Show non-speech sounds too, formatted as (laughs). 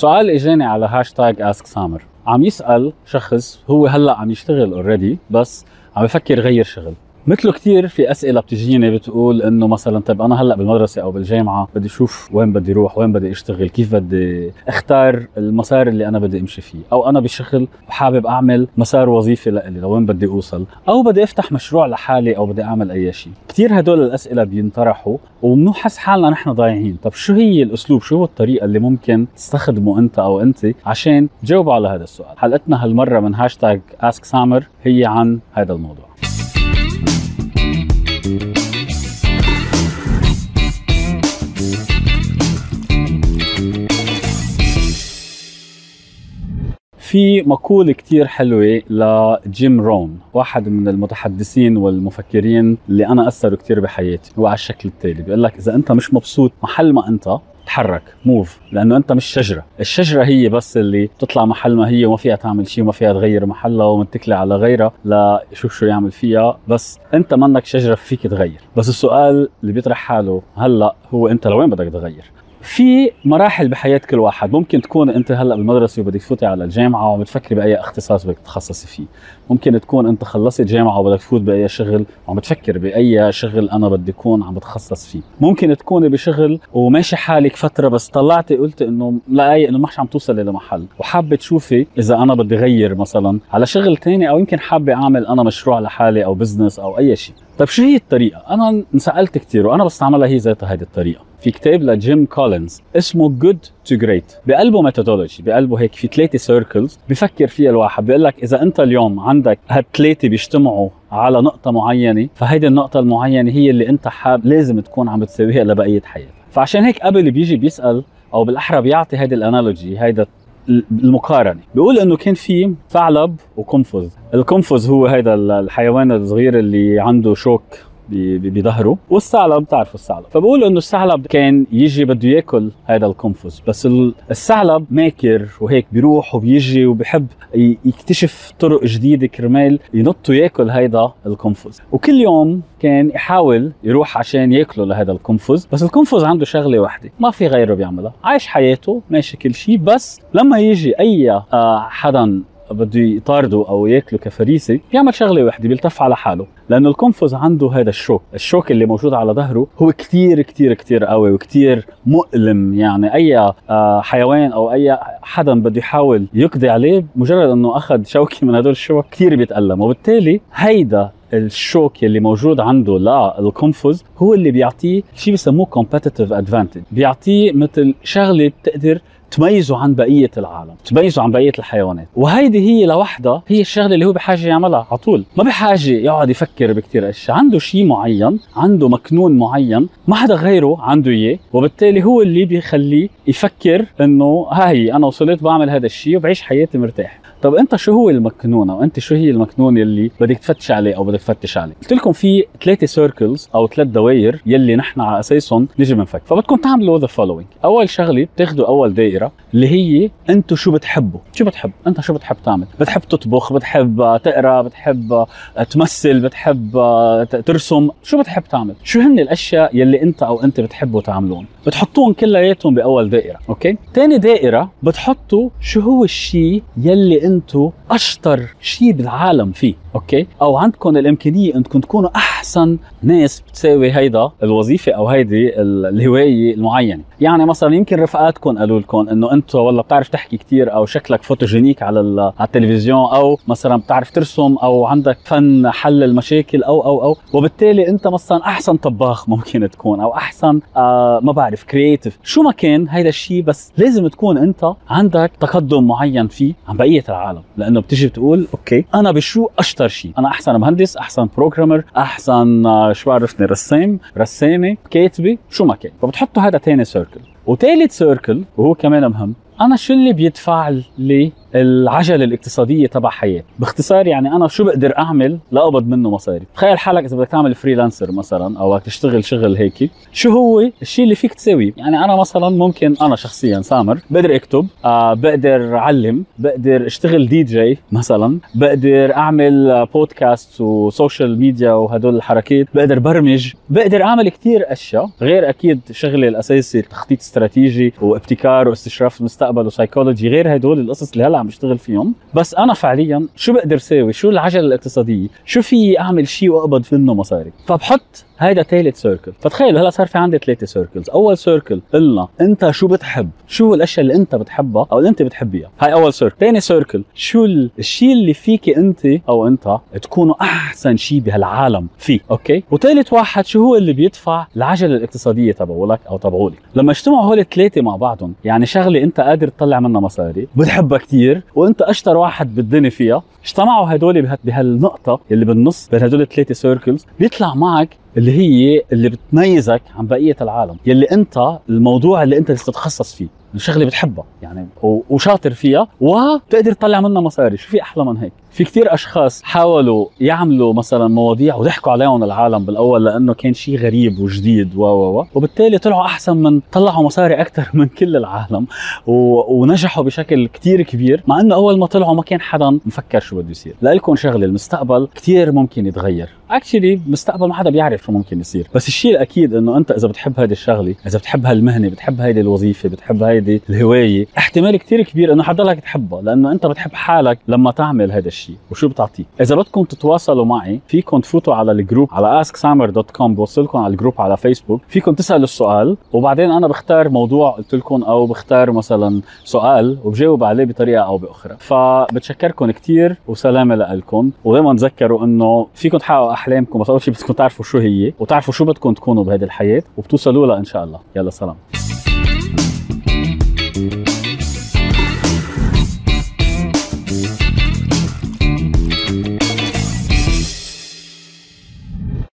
سؤال إجاني على hashtag ask سامر. عم يسأل شخص هو هلأ عم يشتغل already بس عم بفكر يغير شغل. مثله كثير في أسئلة بتجيني بتقول إنه مثلا طيب أنا هلأ بالمدرسة أو بالجامعة بدي أشوف وين بدي أروح وين بدي أشتغل كيف بدي أختار المسار اللي أنا بدي أمشي فيه؟ أو أنا بشغل وحابب أعمل مسار وظيفي لإلي لوين بدي أوصل؟ أو بدي أفتح مشروع لحالي أو بدي أعمل أي شيء. كثير هدول الأسئلة بينطرحوا وبنحس حالنا نحن ضايعين؟ طب شو هي الأسلوب؟ شو هو الطريقة اللي ممكن تستخدمه أنت أو أنت عشان تجاوبوا على هذا السؤال؟ حلقتنا هالمرة من hashtag ask سامر هي عن هذا الموضوع. في مقولة كتير حلوة لجيم رون واحد من المتحدثين والمفكرين اللي أنا أثروا كتير بحياتي هو على الشكل التالي. بيقول لك إذا أنت مش مبسوط محل ما أنت تحرك move لأنه أنت مش شجرة. الشجرة هي بس اللي بتطلع محل ما هي وما فيها تعمل شيء وما فيها تغير محلها ومتكله على غيرها لشوف شو يعمل فيها. بس أنت منك شجرة فيك تغير. بس السؤال اللي بيطرح حاله هلأ هو أنت لوين بدك تغير؟ في مراحل بحياة كل واحد. ممكن تكون أنت هلأ بالمدرسة وبدك تفوتي على الجامعة وعم بتفكري بأي اختصاص بدك تتخصصي فيه. ممكن تكون أنت خلصت جامعة وبدك تفوت بأي شغل وعم بتفكر بأي شغل أنا بدي أكون عم بتخصص فيه. ممكن تكوني بشغل وماشي حالك فترة بس طلعتي قلت إنه لا إنه مش عم توصلي لمحل وحابة تشوفي إذا أنا بدي غير مثلا على شغل تاني أو يمكن حابة أعمل أنا مشروع لحالي أو business أو أي شيء. طيب شو هي الطريقة؟ أنا انسألت كثير وأنا بستعملها هي ذاتها هذه الطريقة. في كتاب لجيم كولينز اسمه Good to Great بقلبه methodology بقلبه هيك في ثلاثة circles بفكر فيها الواحد. بيقول لك إذا أنت اليوم عندك هالثلاثه بيجتمعوا على نقطة معينة فهيدي النقطة المعينة هي اللي أنت حاب لازم تكون عم بتساويها لبقية حياتك. فعشان هيك قبل بيجي بيسأل أو بالأحرى بيعطي هيدي ال analogy هيدا المقارنة. بيقول إنه كان في ثعلب وقنفذ القنفذ هو هيدا الحيوان الصغير اللي عنده شوك بظهره والثعلب بتعرفوا الثعلب فبقولوا إنه الثعلب كان يجي بده يأكل هذا القنفذ بس الثعلب ماكر وهيك بيروح وبيجي وبحب يكتشف طرق جديدة كرمال ينط وياكل هيدا القنفذ وكل يوم كان يحاول يروح عشان ياكله لهذا القنفذ بس القنفذ عنده شغلة واحدة ما في غيره بيعملها. عايش حياته ماشي كل شيء بس لما يجي أي آه، حدا بده يطارده أو ياكله كفريسة بيعمل شغلة وحدة بيلتف على حاله. لأنه القنفذ عنده هذا الشوك. الشوك اللي موجود على ظهره هو كتير كتير كتير قوي وكتير مؤلم. يعني أي آه، حيوان أو أي حدا بده يحاول يقضي عليه مجرد إنه أخذ شوكة من هدول الشوك كتير بيتألم. وبالتالي هيدا الشوك اللي موجود عنده للقنفذ هو اللي بيعطيه شيء بسموه competitive advantage. بيعطيه مثل شغلة بتقدر تميزه عن بقية العالم تميزه عن بقية الحيوانات. وهيدي هي لوحدها هي الشغلة اللي هو بحاجة يعملها على طول. ما بحاجة يقعد يفكر بكثير اشياء عنده شيء معين عنده مكنون معين ما حدا غيره عنده إياه. وبالتالي هو اللي بيخليه يفكر إنه هاي أنا وصلت بعمل هذا الشيء وبعيش حياتي مرتاح. طب انت شو هو المكنون أو انت شو هي المكنون يلي بدك تفتش عليه أو بدك تفتش عليه؟ قلت لكم في ثلاثة circles أو ثلاث دوائر يلي نحن على أساسهم نجي بنفكر. فبدكم تعملوا the following أول شغلة بتاخذوا أول دائرة اللي هي أنتم شو بتحبوا. شو بتحب؟ أنت شو بتحب تعمل؟ بتحب تطبخ بتحب تقرأ بتحب تمثل بتحب ترسم. شو بتحب تعمل؟ شو هن الأشياء يلي أنت أو أنت بتحبوا تعملون؟ بتحطوهم كلياتهم بأول دائرة okay؟ ثاني دائرة بتحطوا شو هو الشيء يلي أنتم أشطر شيء بالعالم فيه. okay؟ أو عندكم الإمكانية انكم تكونوا أحسن ناس بتساوي هيدا الوظيفة أو هيدي الهواية المعينة. يعني مثلا يمكن رفقاتكم قالوا لكم إنه انت والله بتعرف تحكي كثير أو شكلك photogenic على على التلفزيون أو مثلا بتعرف ترسم أو عندك فن حل المشاكل أو أو أو. وبالتالي أنت مثلا أحسن طباخ ممكن تكون أو أحسن آه ما بعرف creative شو ما كان هيدا الشيء بس لازم تكون أنت عندك تقدم معين فيه عن بقية العالم. لأنه بتيجي بتقول okay أنا بشو اشطر شيء. أنا أحسن مهندس أحسن programmer أحسن آه شو عرفني رسام رسامة. كاتبه شو ما كان فبتحطوا هذا ثاني circle وثالث circle وهو كمان مهم. أنا شو اللي بيدفع لي العجلة الاقتصادية تبع حياتي باختصار يعني أنا شو بقدر أعمل لاقبض منه مصاري. تخيل حالك إذا بدك تعمل freelancer مثلا أو تشتغل شغل هيك. شو هو الشيء اللي فيك تسويه يعني أنا مثلا ممكن أنا شخصيا سامر بقدر أكتب آه بقدر أعلم بقدر أشتغل دي جي مثلا بقدر أعمل podcast و social media وهدول الحركات بقدر برمج بقدر أعمل كثير أشياء. غير أكيد شغلي الأساسي تخطيط استراتيجي وابتكار واستشراف المستقبل وسايكولوجي غير هدول القصص اللي هلأ عم بشتغل فيهم. بس أنا فعليا شو بقدر ساوي شو العجلة الاقتصادية؟ شو في أعمل شيء وأقبض منه مصاري؟ فبحط هيدا ثالث circle فتخيلوا هلا صار في عندي ثلاثة circles أول circle قلنا أنت شو بتحب؟ شو الأشياء اللي أنت بتحبها أو اللي أنت بتحبيها؟ هاي أول circle ثاني circle شو الشيء اللي فيك أنت أو أنت تكونوا أحسن شيء بهالعالم فيه okay؟ وثالث واحد شو هو اللي بيدفع العجله الاقتصادية تبعولك أو تبعولي؟ لما اجتمعوا هول الثلاثه مع بعضهم يعني شغلة أنت قادر تطلع منها مصاري بتحبها كثير وأنت أشطر واحد بالدنيا فيها اجتمعوا هدول بهالنقطة اللي بالنص بين هدول الثلاثة circles بيطلع معك اللي هي اللي بتميزك عن بقية العالم يلي أنت الموضوع اللي أنت تتخصص فيه الشغله بتحبها يعني وشاطر فيها وبتقدر تطلع منها مصاري شو في أحلى من هيك؟ في كتير أشخاص حاولوا يعملوا مثلا مواضيع وضحكوا عليهم العالم بالأول لأنه كان شيء غريب وجديد و و وبالتالي طلعوا أحسن من طلعوا مصاري أكثر (laughs) من كل العالم و... ونجحوا بشكل كتير كبير مع إنه أول ما طلعوا ما كان حدا مفكر شو بده يصير. لكن شغلة المستقبل كتير ممكن يتغير. actually المستقبل ما حدا بيعرف شو ممكن يصير. بس الشيء الأكيد إنه أنت إذا بتحب هذه الشغلة إذا بتحب هالمهنة بتحب هيدي الوظيفة بتحب هيدي الهواية احتمال كتير كبير إنه حتضلك تحبها لأنه أنت بتحب حالك لما تعمل هذا الشيء. وشو بتعطيه؟ إذا بدكم تتواصلوا معي فيكم تفوتوا على ال group على asksamer.com بوصلكم على ال group على فيسبوك فيكم تسألوا السؤال وبعدين أنا بختار موضوع قلت لكم أو بختار مثلا سؤال وبجاوب عليه بطريقة أو بأخرى. فبتشكركم كثير وسلامة لكم. ودائما تذكروا إنه فيكم تحققوا أحلامكم بس أول شيء بدكم تعرفوا شو هي وتعرفوا شو بدكم تكونوا بهذه الحياة وبتوصلوا لها إن شاء الله. يلا سلام.